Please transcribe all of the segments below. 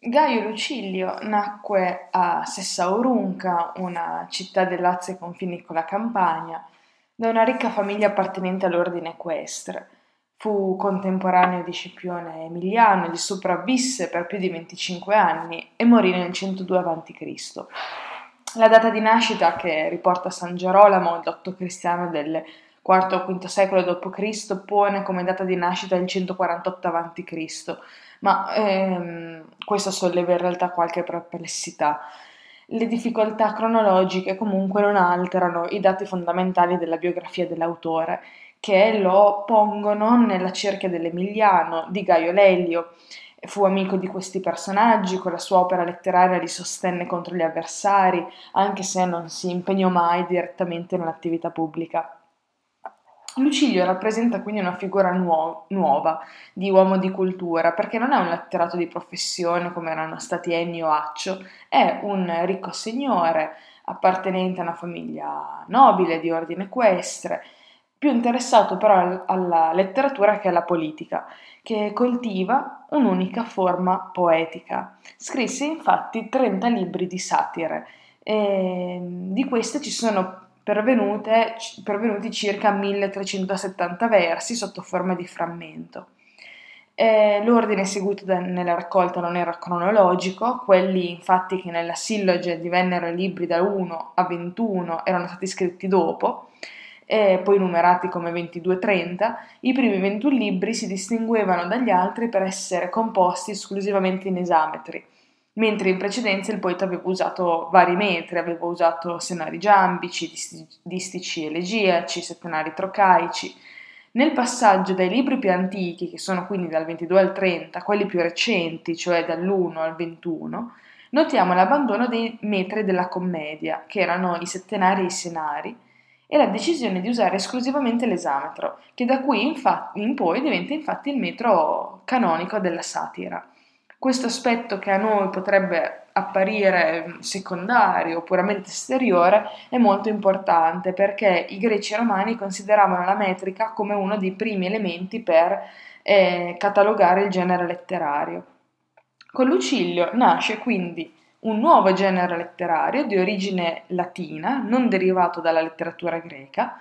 Gaio Lucilio nacque a Sessaurunca, una città del Lazio ai confini con la Campania, da una ricca famiglia appartenente all'ordine equestre. Fu contemporaneo di Scipione Emiliano, gli sopravvisse per più di 25 anni e morì nel 102 a.C. La data di nascita che riporta San Gerolamo, dotto cristiano del IV o V secolo d.C., pone come data di nascita il 148 a.C., ma ehm, questo solleva in realtà qualche perplessità. Le difficoltà cronologiche comunque non alterano i dati fondamentali della biografia dell'autore, che lo pongono nella cerchia dell'Emiliano, di Gaio Lelio. Fu amico di questi personaggi, con la sua opera letteraria li sostenne contro gli avversari, anche se non si impegnò mai direttamente nell'attività pubblica. Lucilio rappresenta quindi una figura nuo- nuova di uomo di cultura, perché non è un letterato di professione come erano stati Ennio o Accio, è un ricco signore appartenente a una famiglia nobile di ordine equestre, più interessato però alla letteratura che alla politica, che coltiva un'unica forma poetica. Scrisse infatti 30 libri di satire, e di queste ci sono pervenuti circa 1370 versi sotto forma di frammento. Eh, l'ordine seguito da, nella raccolta non era cronologico, quelli infatti che nella silloge divennero libri da 1 a 21 erano stati scritti dopo, e poi numerati come 22-30, i primi 21 libri si distinguevano dagli altri per essere composti esclusivamente in esametri mentre in precedenza il poeta aveva usato vari metri, aveva usato senari giambici, distici elegiaci, settenari trocaici. Nel passaggio dai libri più antichi, che sono quindi dal 22 al 30, a quelli più recenti, cioè dall'1 al 21, notiamo l'abbandono dei metri della commedia, che erano i settenari e i senari, e la decisione di usare esclusivamente l'esametro, che da qui infatti, in poi diventa infatti il metro canonico della satira. Questo aspetto che a noi potrebbe apparire secondario o puramente esteriore è molto importante perché i greci romani consideravano la metrica come uno dei primi elementi per eh, catalogare il genere letterario. Con Lucilio nasce quindi un nuovo genere letterario di origine latina, non derivato dalla letteratura greca,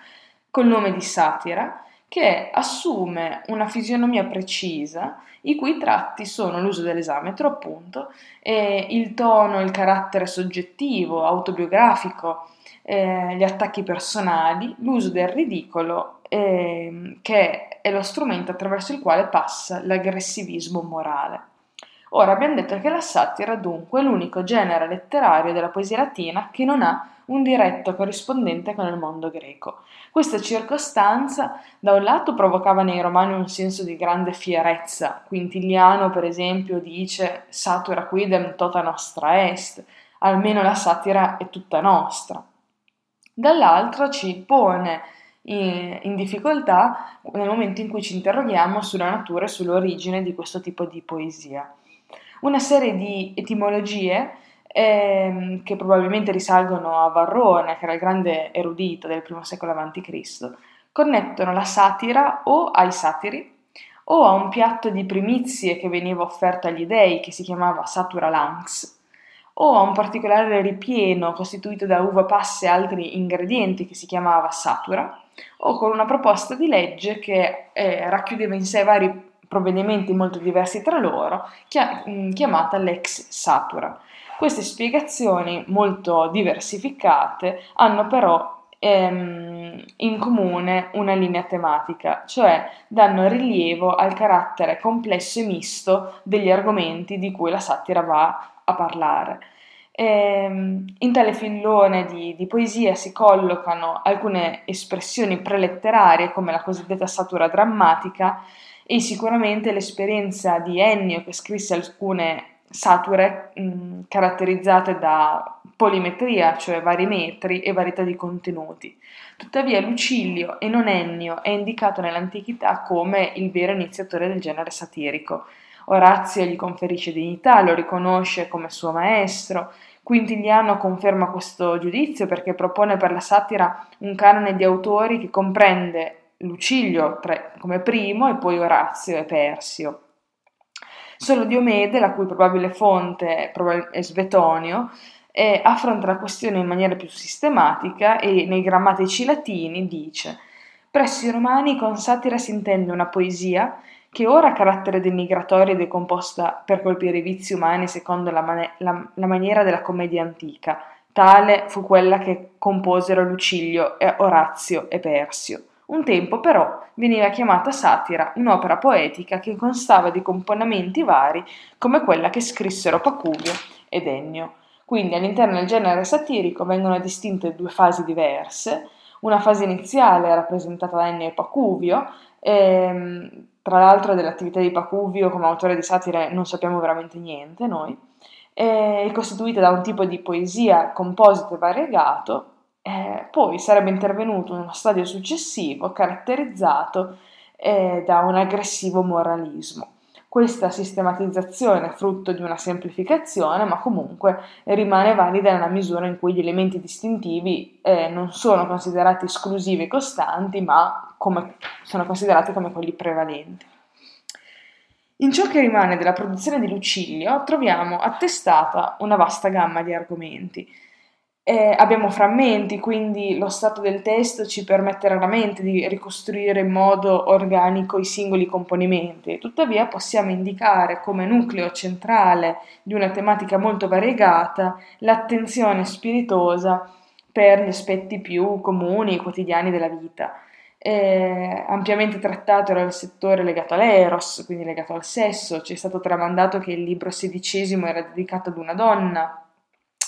col nome di satira, che assume una fisionomia precisa, i cui tratti sono l'uso dell'esametro, appunto, il tono, il carattere soggettivo, autobiografico, eh, gli attacchi personali, l'uso del ridicolo, eh, che è lo strumento attraverso il quale passa l'aggressivismo morale. Ora abbiamo detto che la satira dunque è l'unico genere letterario della poesia latina che non ha un diretto corrispondente con il mondo greco. Questa circostanza da un lato provocava nei romani un senso di grande fierezza. Quintiliano, per esempio, dice satura quidem tota nostra est, almeno la satira è tutta nostra. Dall'altro ci pone in, difficoltà nel momento in cui ci interroghiamo sulla natura e sull'origine di questo tipo di poesia una serie di etimologie ehm, che probabilmente risalgono a Varrone, che era il grande erudito del primo secolo a.C., connettono la satira o ai satiri o a un piatto di primizie che veniva offerto agli dei che si chiamava satura lanx o a un particolare ripieno costituito da uva passe e altri ingredienti che si chiamava satura o con una proposta di legge che eh, racchiudeva in sé vari provvedimenti molto diversi tra loro, mm, chiamata Lex Satura. Queste spiegazioni molto diversificate hanno però ehm, in comune una linea tematica, cioè danno rilievo al carattere complesso e misto degli argomenti di cui la satira va a parlare. Ehm, in tale filone di, di, poesia si collocano alcune espressioni preletterarie come la cosiddetta satura drammatica e sicuramente l'esperienza di Ennio che scrisse alcune sature mh, caratterizzate da polimetria, cioè vari metri e varietà di contenuti. Tuttavia Lucilio e non Ennio è indicato nell'antichità come il vero iniziatore del genere satirico. Orazio gli conferisce dignità, lo riconosce come suo maestro, Quintiliano conferma questo giudizio perché propone per la satira un canone di autori che comprende Lucilio come primo e poi Orazio e Persio. Solo Diomede, la cui probabile fonte è Svetonio, eh, affronta la questione in maniera più sistematica e nei grammatici latini dice Presso i romani con satira si intende una poesia che ora ha carattere denigratorio ed è composta per colpire i vizi umani secondo la, man- la, la maniera della commedia antica. Tale fu quella che composero Lucilio, e Orazio e Persio. Un tempo però veniva chiamata satira un'opera poetica che constava di componimenti vari come quella che scrissero Pacuvio ed Ennio. Quindi all'interno del genere satirico vengono distinte due fasi diverse, una fase iniziale rappresentata da Ennio e Pacuvio, ehm, tra l'altro dell'attività di Pacuvio come autore di satire non sappiamo veramente niente noi, è costituita da un tipo di poesia composito e variegato, eh, poi sarebbe intervenuto in uno stadio successivo caratterizzato eh, da un aggressivo moralismo. Questa sistematizzazione è frutto di una semplificazione, ma comunque rimane valida nella misura in cui gli elementi distintivi eh, non sono considerati esclusivi e costanti, ma come, sono considerati come quelli prevalenti. In ciò che rimane della produzione di Lucilio troviamo attestata una vasta gamma di argomenti eh, abbiamo frammenti, quindi lo stato del testo ci permette raramente di ricostruire in modo organico i singoli componimenti, tuttavia possiamo indicare come nucleo centrale di una tematica molto variegata l'attenzione spiritosa per gli aspetti più comuni e quotidiani della vita. Eh, ampiamente trattato era il settore legato all'eros, quindi legato al sesso, ci è stato tramandato che il libro XVI era dedicato ad una donna,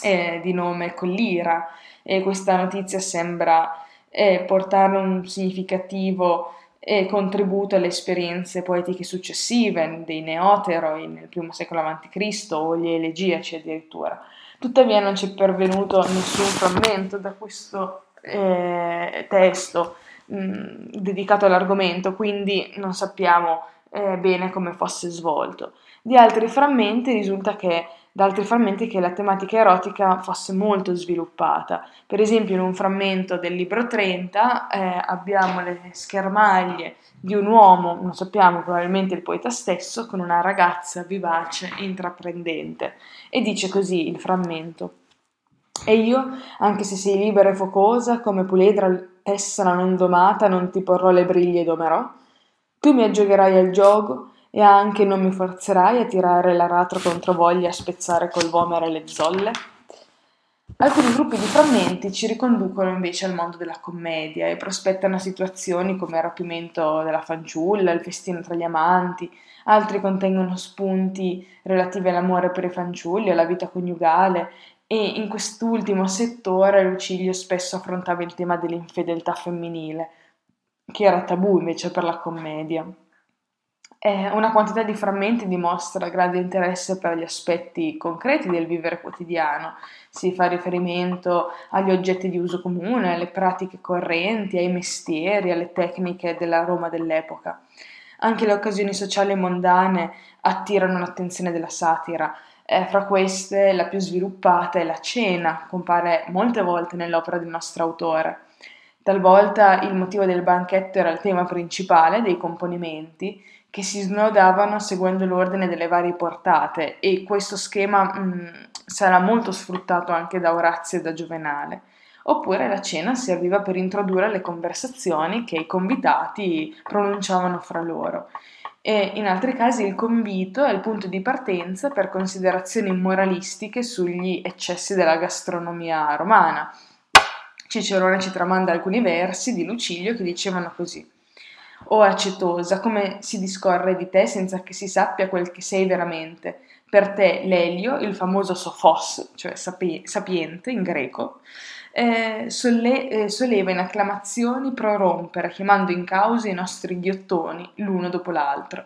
eh, di nome Collira e questa notizia sembra eh, portare un significativo eh, contributo alle esperienze poetiche successive dei neoteroi nel primo secolo a.C. o gli elegiaci addirittura. Tuttavia non ci è pervenuto nessun frammento da questo eh, testo mh, mm, dedicato all'argomento, quindi non sappiamo eh, bene come fosse svolto. Di altri frammenti risulta che da altri frammenti che la tematica erotica fosse molto sviluppata. Per esempio, in un frammento del libro 30 eh, abbiamo le schermaglie di un uomo, non sappiamo, probabilmente il poeta stesso, con una ragazza vivace e intraprendente. E dice così il frammento. E io, anche se sei libera e focosa, come puledra tessera non domata, non ti porrò le briglie e domerò. Tu mi aggiogherai al gioco e anche non mi forzerai a tirare l'aratro contro voglia a spezzare col vomere le zolle? Alcuni gruppi di frammenti ci riconducono invece al mondo della commedia e prospettano situazioni come il rapimento della fanciulla, il festino tra gli amanti, altri contengono spunti relativi all'amore per i fanciulli, alla vita coniugale e in quest'ultimo settore Lucilio spesso affrontava il tema dell'infedeltà femminile, che era tabù invece per la commedia. Eh, una quantità di frammenti dimostra grande interesse per gli aspetti concreti del vivere quotidiano. Si fa riferimento agli oggetti di uso comune, alle pratiche correnti, ai mestieri, alle tecniche della Roma dell'epoca. Anche le occasioni sociali e mondane attirano l'attenzione della satira. Eh, fra queste, la più sviluppata è la cena, compare molte volte nell'opera del nostro autore. Talvolta il motivo del banchetto era il tema principale dei componimenti, che si snodavano seguendo l'ordine delle varie portate e questo schema mh, mm, sarà molto sfruttato anche da Orazio e da Giovenale. Oppure la cena serviva per introdurre le conversazioni che i convitati pronunciavano fra loro. E in altri casi il convito è il punto di partenza per considerazioni moralistiche sugli eccessi della gastronomia romana. Cicerone ci tramanda alcuni versi di Lucilio che dicevano così o acetosa, come si discorre di te senza che si sappia quel che sei veramente. Per te l'Elio, il famoso Sophos, cioè sapi- sapiente in greco, eh, solle- eh, soleva in acclamazioni prorompere, chiamando in causa i nostri ghiottoni l'uno dopo l'altro.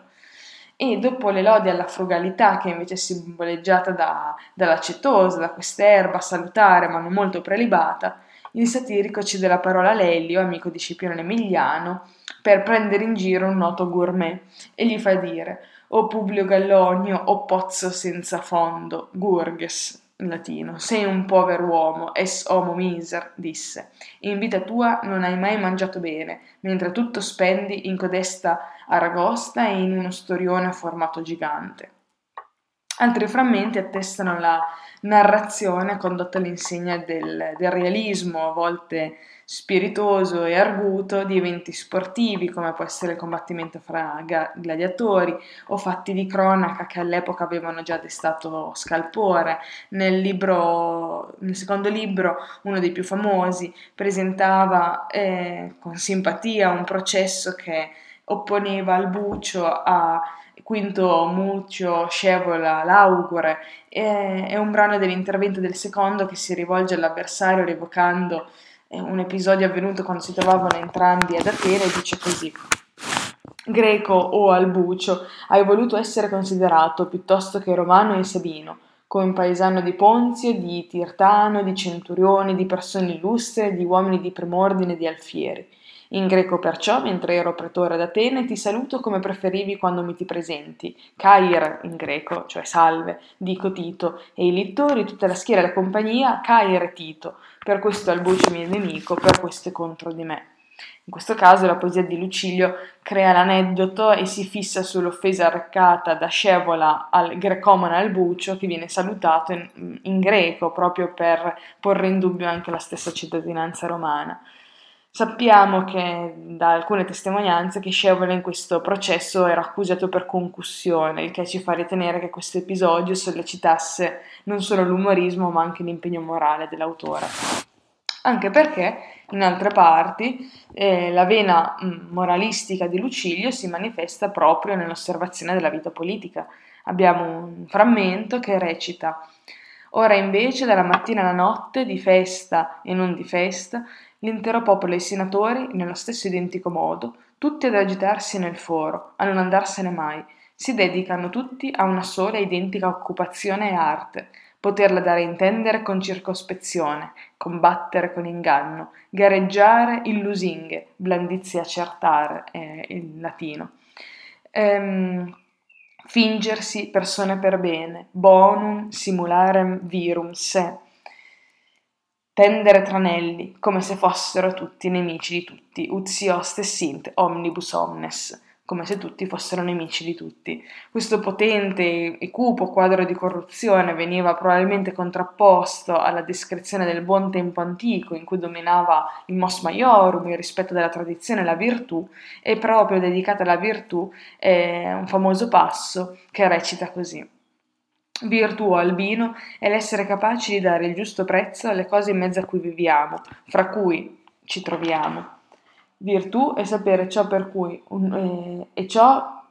E dopo le lodi alla frugalità, che invece è simboleggiata da, dall'acetosa, da quest'erba salutare ma non molto prelibata, il satirico cede la parola a Lelio, amico di Scipione Emiliano, per prendere in giro un noto gourmet e gli fa dire o Publio Gallonio o pozzo senza fondo, Gurges, in latino, sei un povero uomo, es homo miser, disse. In vita tua non hai mai mangiato bene, mentre tutto spendi in codesta aragosta e in uno storione a formato gigante. Altri frammenti attestano la narrazione condotta all'insegna del, del realismo, a volte spiritoso e arguto di eventi sportivi come può essere il combattimento fra gladiatori o fatti di cronaca che all'epoca avevano già destato scalpore. Nel, libro, nel secondo libro, uno dei più famosi, presentava eh, con simpatia un processo che opponeva al bucio a Quinto Muccio Scevola Laugure è un brano dell'intervento del secondo che si rivolge all'avversario revocando un episodio avvenuto quando si trovavano entrambi ad Atene e dice così. Greco o Albucio, hai voluto essere considerato piuttosto che romano e sabino, come paesano di Ponzio, di Tirtano, di centurioni, di persone illustri, di uomini di prim'ordine di alfieri. In greco perciò, mentre ero pretore d'Atene, ti saluto come preferivi quando mi ti presenti. Cair in greco, cioè salve, dico Tito, e i lettori, tutta la schiera e la compagnia, Cair Tito. Per questo Albucio mio nemico, per questo è contro di me. In questo caso la poesia di Lucilio crea l'aneddoto e si fissa sull'offesa arrecata da Scevola al grecomone Albucio che viene salutato in, in greco proprio per porre in dubbio anche la stessa cittadinanza romana. Sappiamo che da alcune testimonianze che Scevola in questo processo era accusato per concussione, il che ci fa ritenere che questo episodio sollecitasse non solo l'umorismo ma anche l'impegno morale dell'autore. Anche perché in altre parti eh, la vena mm, moralistica di Lucilio si manifesta proprio nell'osservazione della vita politica. Abbiamo un frammento che recita Ora invece dalla mattina alla notte, di festa e non di festa, l'intero popolo e i senatori, nello stesso identico modo, tutti ad agitarsi nel foro, a non andarsene mai, si dedicano tutti a una sola identica occupazione e arte, poterla dare a intendere con circospezione, combattere con inganno, gareggiare in lusinghe, blandizia accertare, è il latino. Ehm, fingersi persone per bene, bonum simularem virum se, tendere tranelli, come se fossero tutti nemici di tutti, ut si oste sint omnibus omnes, come se tutti fossero nemici di tutti. Questo potente e cupo quadro di corruzione veniva probabilmente contrapposto alla descrizione del buon tempo antico in cui dominava il mos maiorum, il rispetto della tradizione e la virtù, e proprio dedicata alla virtù è un famoso passo che recita così. Virtù albino è l'essere capaci di dare il giusto prezzo alle cose in mezzo a cui viviamo, fra cui ci troviamo. Virtù è sapere ciò per cui un, eh, e ciò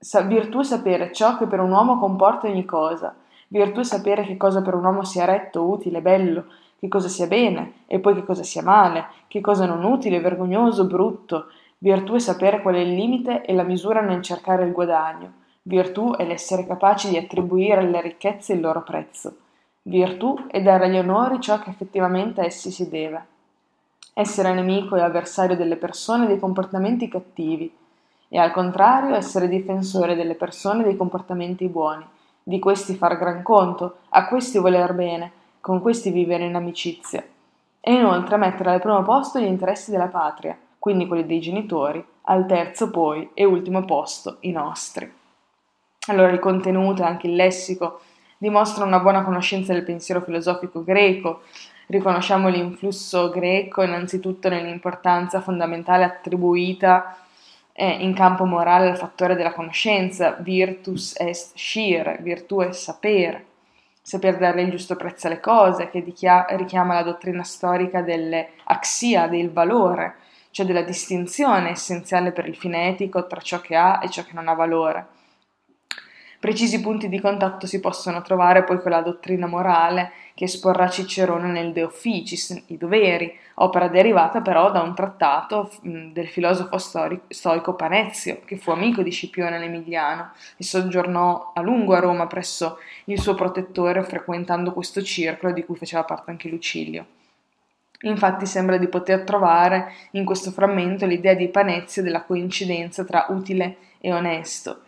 sa, virtù è sapere ciò che per un uomo comporta ogni cosa. Virtù è sapere che cosa per un uomo sia retto, utile, bello, che cosa sia bene e poi che cosa sia male, che cosa non utile, vergognoso, brutto. Virtù è sapere qual è il limite e la misura nel cercare il guadagno. Virtù è l'essere capaci di attribuire alle ricchezze il loro prezzo. Virtù è dare agli onori ciò che effettivamente a essi si deve. Essere nemico e avversario delle persone dei comportamenti cattivi e al contrario essere difensore delle persone dei comportamenti buoni. Di questi far gran conto, a questi voler bene, con questi vivere in amicizia. E inoltre mettere al primo posto gli interessi della patria, quindi quelli dei genitori, al terzo poi e ultimo posto i nostri. Allora il contenuto e anche il lessico dimostrano una buona conoscenza del pensiero filosofico greco, riconosciamo l'influsso greco innanzitutto nell'importanza fondamentale attribuita eh, in campo morale al fattore della conoscenza, virtus est scire, virtù è sapere, saper dare il giusto prezzo alle cose, che richiama la dottrina storica delle axia, del valore, cioè della distinzione essenziale per il fine etico tra ciò che ha e ciò che non ha valore. Precisi punti di contatto si possono trovare poi con la dottrina morale che esporrà Cicerone nel De Officis, i doveri, opera derivata però da un trattato del filosofo stoico Panezio, che fu amico di Scipione l'Emiliano e soggiornò a lungo a Roma presso il suo protettore frequentando questo circolo di cui faceva parte anche Lucilio. Infatti sembra di poter trovare in questo frammento l'idea di Panezio della coincidenza tra utile e onesto,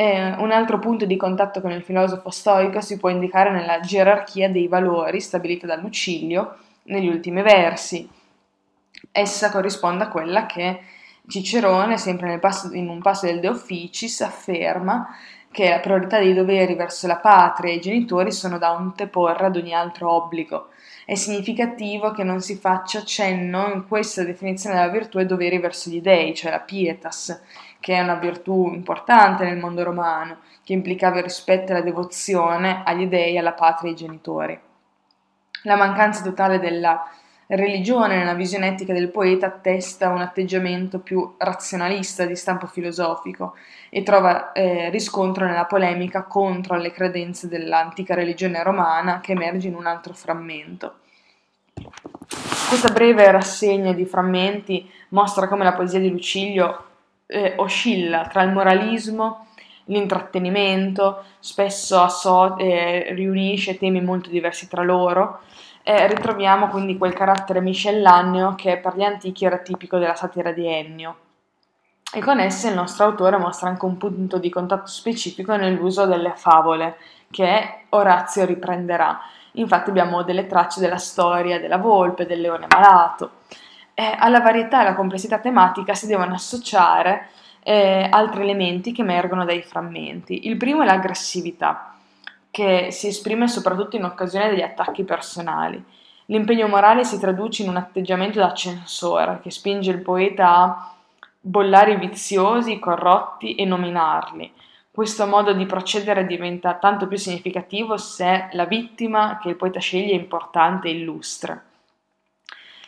eh, un altro punto di contatto con il filosofo stoico si può indicare nella gerarchia dei valori stabilita da Lucilio negli ultimi versi. Essa corrisponde a quella che Cicerone, sempre passo, in un passo del De Officis, afferma che la priorità dei doveri verso la patria e i genitori sono da anteporre ad ogni altro obbligo. È significativo che non si faccia cenno in questa definizione della virtù ai doveri verso gli dei, cioè la pietas, che è una virtù importante nel mondo romano, che implicava il rispetto e la devozione agli dei, alla patria e ai genitori. La mancanza totale della religione nella visione etica del poeta attesta un atteggiamento più razionalista di stampo filosofico e trova eh, riscontro nella polemica contro le credenze dell'antica religione romana che emerge in un altro frammento. Questa breve rassegna di frammenti mostra come la poesia di Lucilio eh, oscilla tra il moralismo, l'intrattenimento, spesso asso- eh, riunisce temi molto diversi tra loro, eh, ritroviamo quindi quel carattere miscellaneo che per gli antichi era tipico della satira di Ennio. E con esse il nostro autore mostra anche un punto di contatto specifico nell'uso delle favole, che Orazio riprenderà. Infatti abbiamo delle tracce della storia della volpe, del leone malato. Eh, alla varietà e alla complessità tematica si devono associare eh, altri elementi che emergono dai frammenti. Il primo è l'aggressività che si esprime soprattutto in occasione degli attacchi personali. L'impegno morale si traduce in un atteggiamento da censore che spinge il poeta a bollare i viziosi, i corrotti e nominarli. Questo modo di procedere diventa tanto più significativo se la vittima che il poeta sceglie è importante e illustre.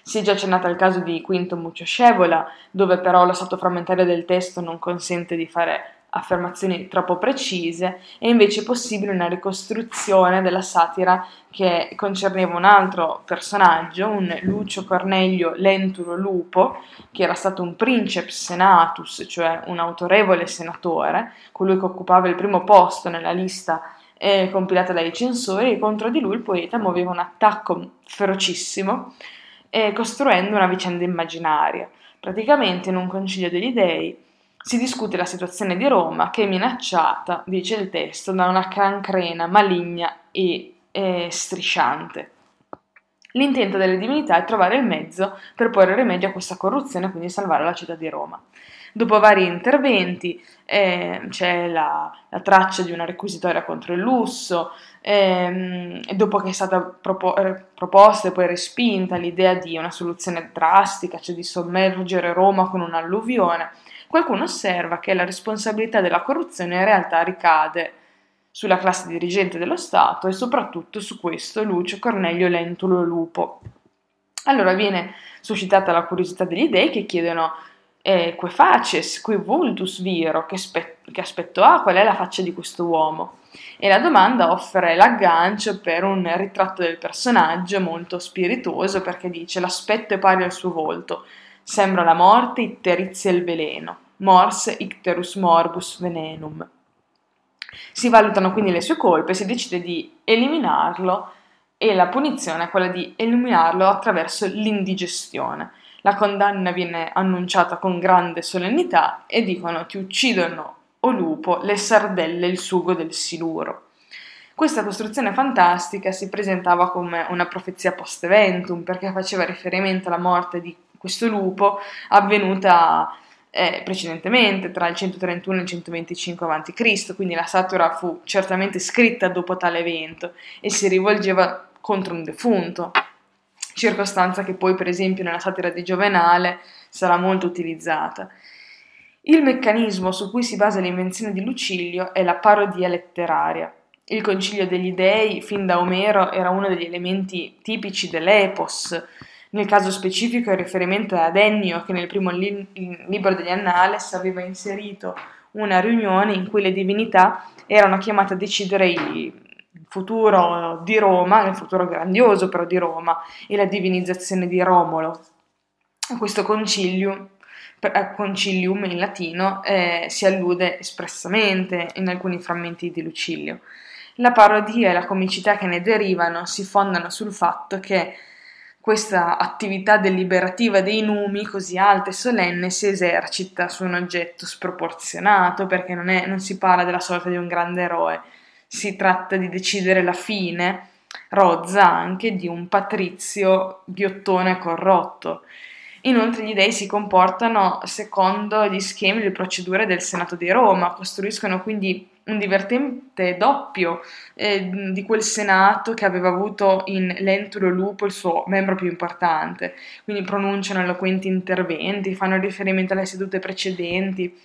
Si è già accennato al caso di Quinto Muccio Scevola, dove però lo stato frammentario del testo non consente di fare affermazioni troppo precise e invece è possibile una ricostruzione della satira che concerneva un altro personaggio, un Lucio Cornelio Lentulo Lupo, che era stato un princeps senatus, cioè un autorevole senatore, colui che occupava il primo posto nella lista eh, compilata dai censori e contro di lui il poeta muoveva un attacco ferocissimo, eh, costruendo una vicenda immaginaria. Praticamente in un concilio degli dei si discute la situazione di Roma che è minacciata, dice il testo, da una cancrena maligna e eh, strisciante. L'intento delle divinità è trovare il mezzo per porre rimedio a questa corruzione e quindi salvare la città di Roma. Dopo vari interventi eh, c'è la, la, traccia di una requisitoria contro il lusso, e dopo che è stata propo- eh, proposta e poi respinta l'idea di una soluzione drastica, cioè di sommergere Roma con un'alluvione, qualcuno osserva che la responsabilità della corruzione in realtà ricade sulla classe dirigente dello Stato e soprattutto su questo Lucio Cornelio Lentulo Lupo. Allora viene suscitata la curiosità degli dei che chiedono eh, que faces, que vultus viro, che, spe- che aspetto ha, qual è la faccia di questo uomo? E la domanda offre l'aggancio per un ritratto del personaggio molto spiritoso perché dice l'aspetto è pari al suo volto, Sembra la morte iterizia il veleno, mors icterus morbus venenum. Si valutano quindi le sue colpe si decide di eliminarlo e la punizione è quella di eliminarlo attraverso l'indigestione. La condanna viene annunciata con grande solennità e dicono ti uccidono, o lupo, le sardelle il sugo del siluro. Questa costruzione fantastica si presentava come una profezia post-eventum perché faceva riferimento alla morte di questo lupo avvenuta eh, precedentemente tra il 131 e il 125 a.C., quindi la satira fu certamente scritta dopo tale evento e si rivolgeva contro un defunto, circostanza che poi per esempio nella satira di Giovenale sarà molto utilizzata. Il meccanismo su cui si basa l'invenzione di Lucilio è la parodia letteraria. Il concilio degli dei, fin da Omero, era uno degli elementi tipici dell'epos, nel caso specifico il riferimento è ad Ennio che nel primo li- libro degli Annales aveva inserito una riunione in cui le divinità erano chiamate a decidere il futuro di Roma, il futuro grandioso però di Roma e la divinizzazione di Romolo. Questo concilium, eh, concilium in latino eh, si allude espressamente in alcuni frammenti di Lucilio. La parodia e la comicità che ne derivano si fondano sul fatto che questa attività deliberativa dei numi così alta e solenne si esercita su un oggetto sproporzionato perché non, è, non si parla della sorte di un grande eroe, si tratta di decidere la fine, rozza anche, di un patrizio ghiottone corrotto. Inoltre gli dei si comportano secondo gli schemi e le procedure del Senato di Roma, costruiscono quindi un divertente doppio eh, di quel Senato che aveva avuto in Lentulo Lupo il suo membro più importante, quindi pronunciano eloquenti interventi, fanno riferimento alle sedute precedenti,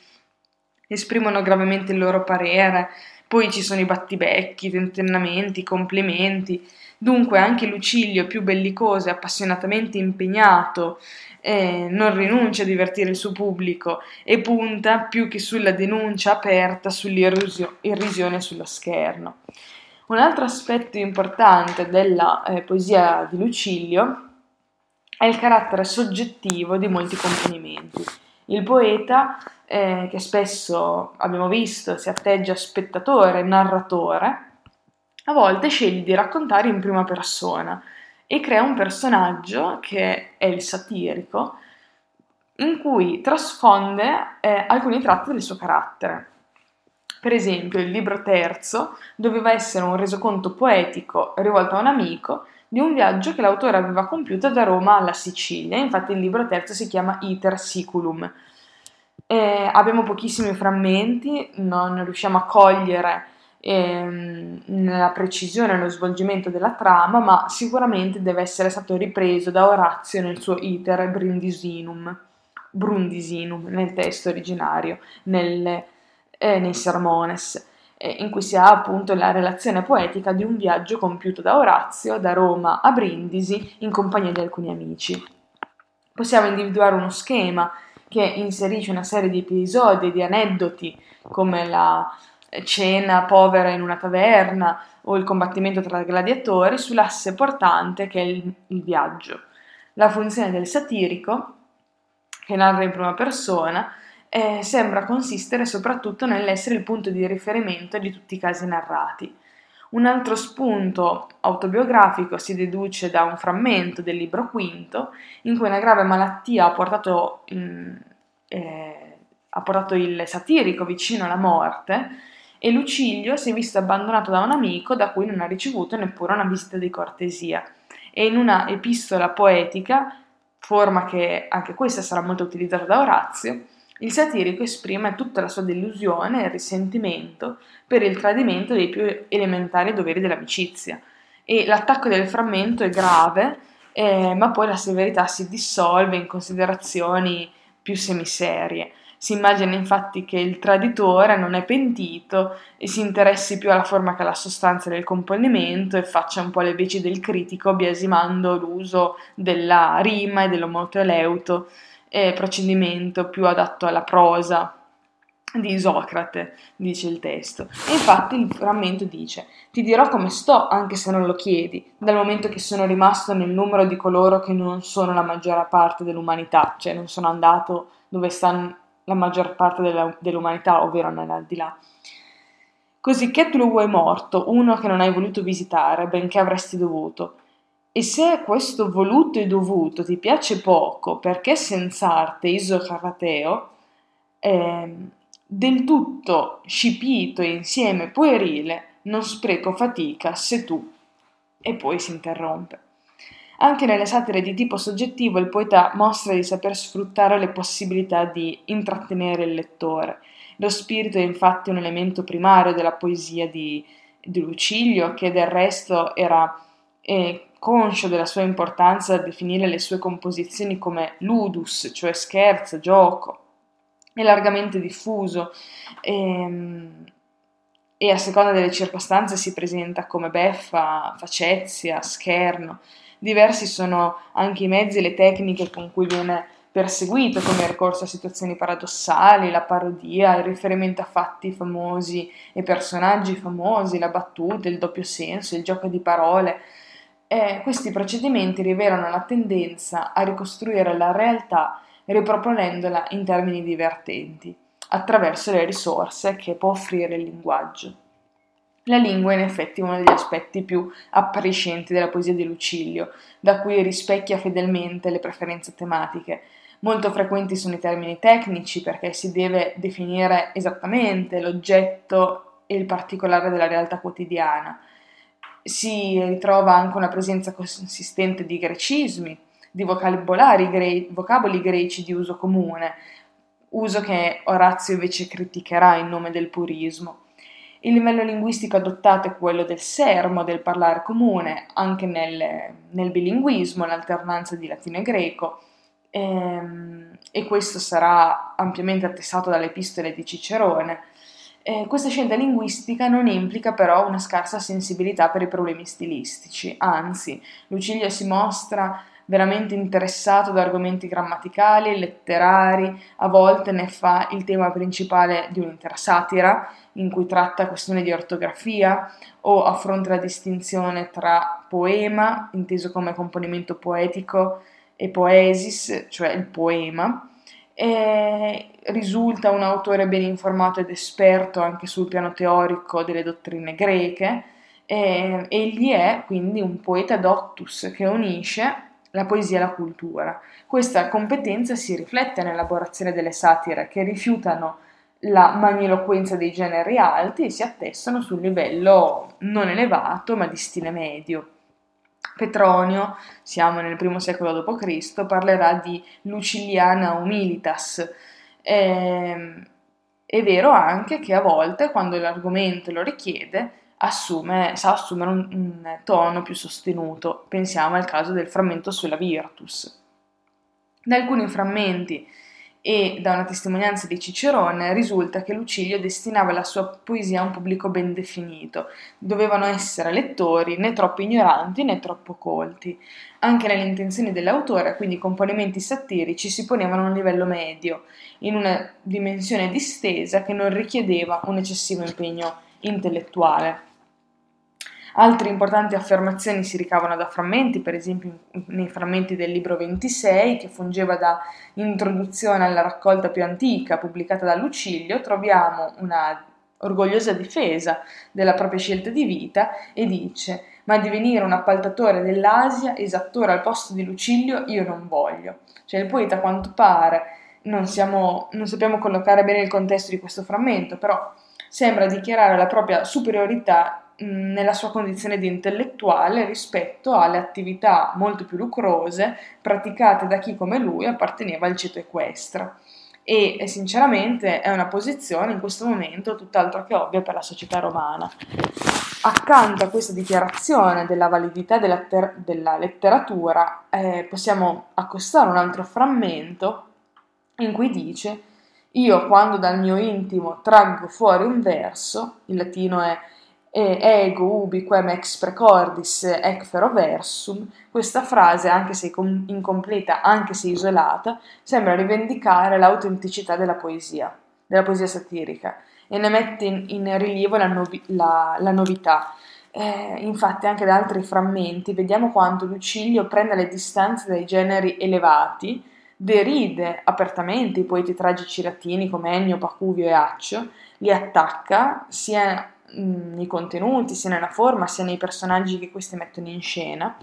esprimono gravemente il loro parere, poi ci sono i battibecchi, i tentennamenti, i complimenti, dunque anche Lucilio più bellicoso e appassionatamente impegnato eh, non rinuncia a divertire il suo pubblico e punta più che sulla denuncia aperta sull'irrisione sullo scherno. Un altro aspetto importante della eh, poesia di Lucilio è il carattere soggettivo di molti componimenti. Il poeta, eh, che spesso abbiamo visto si atteggia spettatore, narratore, a volte sceglie di raccontare in prima persona, e crea un personaggio che è il satirico, in cui trasfonde eh, alcuni tratti del suo carattere. Per esempio, il libro terzo doveva essere un resoconto poetico rivolto a un amico di un viaggio che l'autore aveva compiuto da Roma alla Sicilia. Infatti, il libro terzo si chiama Iter Siculum. Eh, abbiamo pochissimi frammenti, non riusciamo a cogliere ehm, nella precisione nello svolgimento della trama, ma sicuramente deve essere stato ripreso da Orazio nel suo Iter Brundisinum, Brundisinum nel testo originario, nel, eh, nei Sermones, eh, in cui si ha appunto la relazione poetica di un viaggio compiuto da Orazio da Roma a Brindisi in compagnia di alcuni amici. Possiamo individuare uno schema che inserisce una serie di episodi, di aneddoti, come la, cena povera in una taverna o il combattimento tra gladiatori sull'asse portante che è il, il viaggio. La funzione del satirico, che narra in prima persona, eh, sembra consistere soprattutto nell'essere il punto di riferimento di tutti i casi narrati. Un altro spunto autobiografico si deduce da un frammento del libro quinto, in cui una grave malattia ha portato, in, eh, ha portato il satirico vicino alla morte e Lucilio si è visto abbandonato da un amico da cui non ha ricevuto neppure una visita di cortesia. E in una epistola poetica, forma che anche questa sarà molto utilizzata da Orazio, il satirico esprime tutta la sua delusione e risentimento per il tradimento dei più elementari doveri dell'amicizia. E l'attacco del frammento è grave, eh, ma poi la severità si dissolve in considerazioni più semiserie. Si immagina infatti che il traditore non è pentito e si interessi più alla forma che alla sostanza del componimento e faccia un po' le veci del critico biasimando l'uso della rima e dell'omoteleuto, eh, procedimento più adatto alla prosa di Isocrate, dice il testo. E infatti il frammento dice: Ti dirò come sto, anche se non lo chiedi, dal momento che sono rimasto nel numero di coloro che non sono la maggiore parte dell'umanità, cioè non sono andato dove stanno la maggior parte della, dell'umanità, ovvero nell'aldilà. Così che tu lo vuoi morto, uno che non hai voluto visitare, benché avresti dovuto. E se questo voluto e dovuto ti piace poco, perché senz'arte isocarateo, eh, del tutto scipito e insieme puerile, non spreco fatica se tu. E poi si interrompe. Anche nelle satire di tipo soggettivo il poeta mostra di saper sfruttare le possibilità di intrattenere il lettore. Lo spirito è infatti un elemento primario della poesia di, di Lucilio, che del resto era eh, conscio della sua importanza da definire le sue composizioni come ludus, cioè scherzo, gioco, è largamente diffuso ehm, e a seconda delle circostanze si presenta come beffa, facezia, scherno. Diversi sono anche i mezzi e le tecniche con cui viene perseguito, come il ricorso a situazioni paradossali, la parodia, il riferimento a fatti famosi e personaggi famosi, la battuta, il doppio senso, il gioco di parole. Eh, questi procedimenti rivelano la tendenza a ricostruire la realtà riproponendola in termini divertenti, attraverso le risorse che può offrire il linguaggio. La lingua è in effetti uno degli aspetti più appariscenti della poesia di Lucilio, da cui rispecchia fedelmente le preferenze tematiche. Molto frequenti sono i termini tecnici perché si deve definire esattamente l'oggetto e il particolare della realtà quotidiana. Si ritrova anche una presenza consistente di grecismi, di vocabolari gre- vocaboli greci di uso comune, uso che Orazio invece criticherà in nome del purismo. Il livello linguistico adottato è quello del sermo, del parlare comune, anche nel, nel bilinguismo, l'alternanza di latino e greco, ehm, e questo sarà ampiamente attestato dalle epistole di Cicerone. Eh, questa scelta linguistica non implica però una scarsa sensibilità per i problemi stilistici, anzi, Lucilio si mostra veramente interessato da argomenti grammaticali, letterari, a volte ne fa il tema principale di un'intera satira, in cui tratta questioni di ortografia o affronta la distinzione tra poema, inteso come componimento poetico, e poesis, cioè il poema, e risulta un autore ben informato ed esperto anche sul piano teorico delle dottrine greche, e egli è quindi un poeta doctus che unisce la poesia e la cultura. Questa competenza si riflette nell'elaborazione delle satire che rifiutano la magniloquenza dei generi alti e si attestano sul livello non elevato ma di stile medio. Petronio, siamo nel primo secolo d.C., parlerà di Luciliana humilitas. Eh, è vero anche che a volte, quando l'argomento lo richiede, assume, sa assumere un, un tono più sostenuto. Pensiamo al caso del frammento sulla Virtus. Da alcuni frammenti e da una testimonianza di Cicerone risulta che Lucilio destinava la sua poesia a un pubblico ben definito. Dovevano essere lettori né troppo ignoranti né troppo colti. Anche nelle intenzioni dell'autore, quindi i componimenti satirici, si ponevano a un livello medio, in una dimensione distesa che non richiedeva un eccessivo impegno intellettuale. Altre importanti affermazioni si ricavano da frammenti, per esempio nei frammenti del libro 26, che fungeva da introduzione alla raccolta più antica pubblicata da Lucilio, troviamo una orgogliosa difesa della propria scelta di vita e dice ma divenire un appaltatore dell'Asia, esattore al posto di Lucilio, io non voglio. Cioè il poeta a quanto pare, non, siamo, non sappiamo collocare bene il contesto di questo frammento, però sembra dichiarare la propria superiorità nella sua condizione di intellettuale rispetto alle attività molto più lucrose praticate da chi come lui apparteneva al ceto equestre. E, e sinceramente è una posizione in questo momento tutt'altro che ovvia per la società romana. Accanto a questa dichiarazione della validità della, ter- della letteratura, eh, possiamo accostare un altro frammento in cui dice: Io quando dal mio intimo traggo fuori un verso, il latino è ego ubi quem ex precordis ec fero versum, questa frase, anche se incompleta, anche se isolata, sembra rivendicare l'autenticità della poesia, della poesia satirica, e ne mette in, in rilievo la, novi, la, la novità. Eh, infatti, anche da altri frammenti vediamo quanto Lucilio prende le distanze dai generi elevati, deride apertamente i poeti tragici latini come Ennio, Pacuvio e Accio, li attacca sia Nei contenuti, sia nella forma, sia nei personaggi che questi mettono in scena.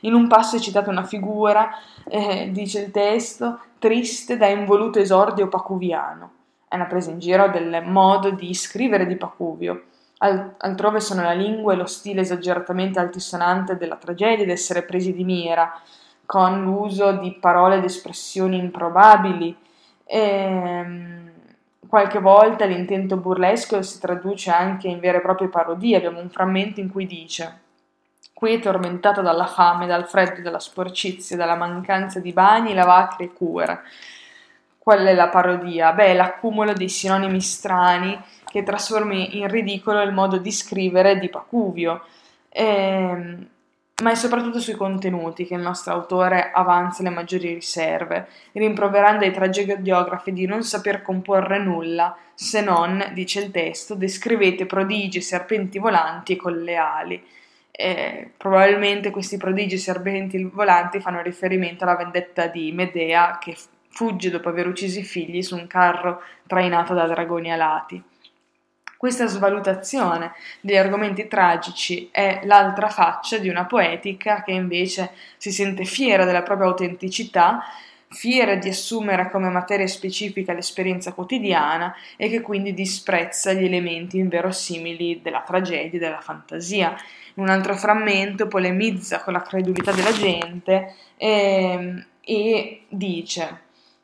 In un passo è citata una figura, eh, dice il testo, triste da involuto esordio pacuviano. È una presa in giro del modo di scrivere di Pacuvio. Al- altrove sono la lingua e lo stile esageratamente altisonante della tragedia ed essere presi di mira, con l'uso di parole ed espressioni improbabili. Ehm, Qualche volta l'intento burlesco si traduce anche in vere e proprie parodie. Abbiamo un frammento in cui dice: Qui tormentata dalla fame, dal freddo, dalla sporcizia, dalla mancanza di bagni, lavacri e cure. Qual è la parodia? Beh, l'accumulo dei sinonimi strani che trasformi in ridicolo il modo di scrivere di Pacuvio. Ehm, ma è soprattutto sui contenuti che il nostro autore avanza le maggiori riserve, rimproverando ai tragediografi di non saper comporre nulla, se non, dice il testo, descrivete prodigi e serpenti volanti con le ali. E probabilmente questi prodigi serpenti volanti fanno riferimento alla vendetta di Medea che fugge dopo aver ucciso i figli su un carro trainato da dragoni alati. Questa svalutazione degli argomenti tragici è l'altra faccia di una poetica che invece si sente fiera della propria autenticità, fiera di assumere come materia specifica l'esperienza quotidiana e che quindi disprezza gli elementi inverosimili della tragedia e della fantasia. In un altro frammento polemizza con la credulità della gente e, ehm, e dice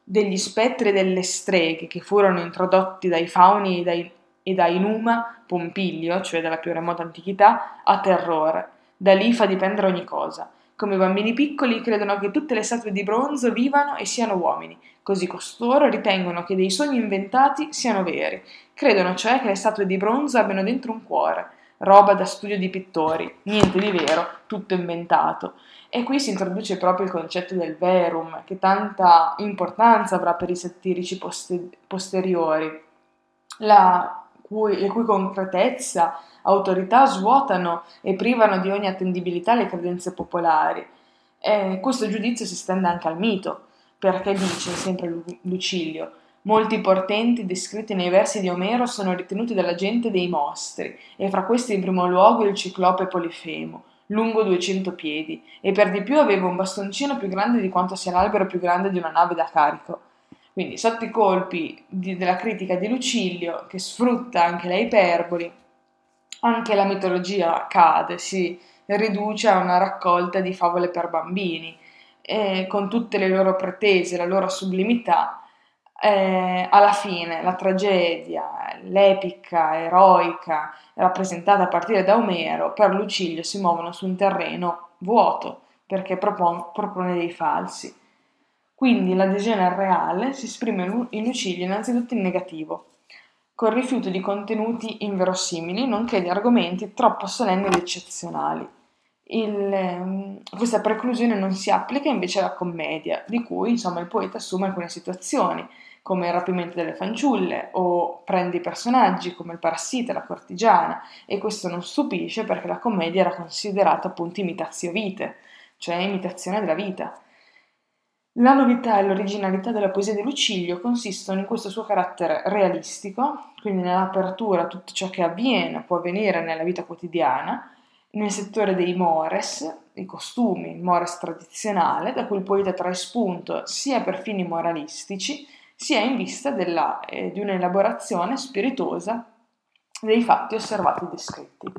degli spettri e delle streghe che furono introdotti dai fauni e dai, e dai Numa, Pompilio, cioè dalla più remota antichità, a terrore. Da lì fa dipendere ogni cosa. Come i bambini piccoli credono che tutte le statue di bronzo vivano e siano uomini, così costoro ritengono che dei sogni inventati siano veri. Credono cioè che le statue di bronzo abbiano dentro un cuore, roba da studio di pittori, niente di vero, tutto inventato. E qui si introduce proprio il concetto del verum, che tanta importanza avrà per i satirici poster- posteriori, cui, le cui concretezza, autorità svuotano e privano di ogni attendibilità le credenze popolari. E questo giudizio si stende anche al mito, perché dice sempre Lucilio, Molti portenti descritti nei versi di Omero sono ritenuti dalla gente dei mostri, e fra questi in primo luogo il ciclope Polifemo, lungo 200 piedi, e per di più aveva un bastoncino più grande di quanto sia l'albero più grande di una nave da carico. Quindi, sotto i colpi di, della critica di Lucilio, che sfrutta anche le iperboli, anche la mitologia cade, si riduce a una raccolta di favole per bambini, e con tutte le loro pretese, la loro sublimità, eh, alla fine la tragedia, l'epica, eroica, rappresentata a partire da Omero, per Lucilio si muovono su un terreno vuoto, perché propone, propone dei falsi. Quindi l'adesione al reale si esprime in Lucilio innanzitutto in negativo, col rifiuto di contenuti inverosimili, nonché di argomenti troppo solenni ed eccezionali. Il, ehm, questa preclusione non si applica invece alla commedia, di cui insomma, il poeta assume alcune situazioni, come il rapimento delle fanciulle, o prende i personaggi come il parassita, la cortigiana, e questo non stupisce perché la commedia era considerata appunto imitazio vite, cioè imitazione della vita. La novità e l'originalità della poesia di Lucilio consistono in questo suo carattere realistico, quindi nell'apertura a tutto ciò che avviene, può avvenire nella vita quotidiana, nel settore dei mores, i costumi, il mores tradizionale, da cui il poeta trae spunto sia per fini moralistici, sia in vista della, eh, di un'elaborazione spiritosa dei fatti osservati e descritti.